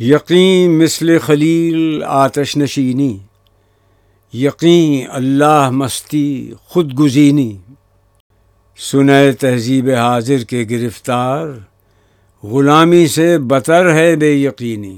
یقین مثل خلیل آتش نشینی، یقین اللہ مستی خود گزینی۔ سنئے تہذیب حاضر کے گرفتار، غلامی سے بتر ہے بے یقینی۔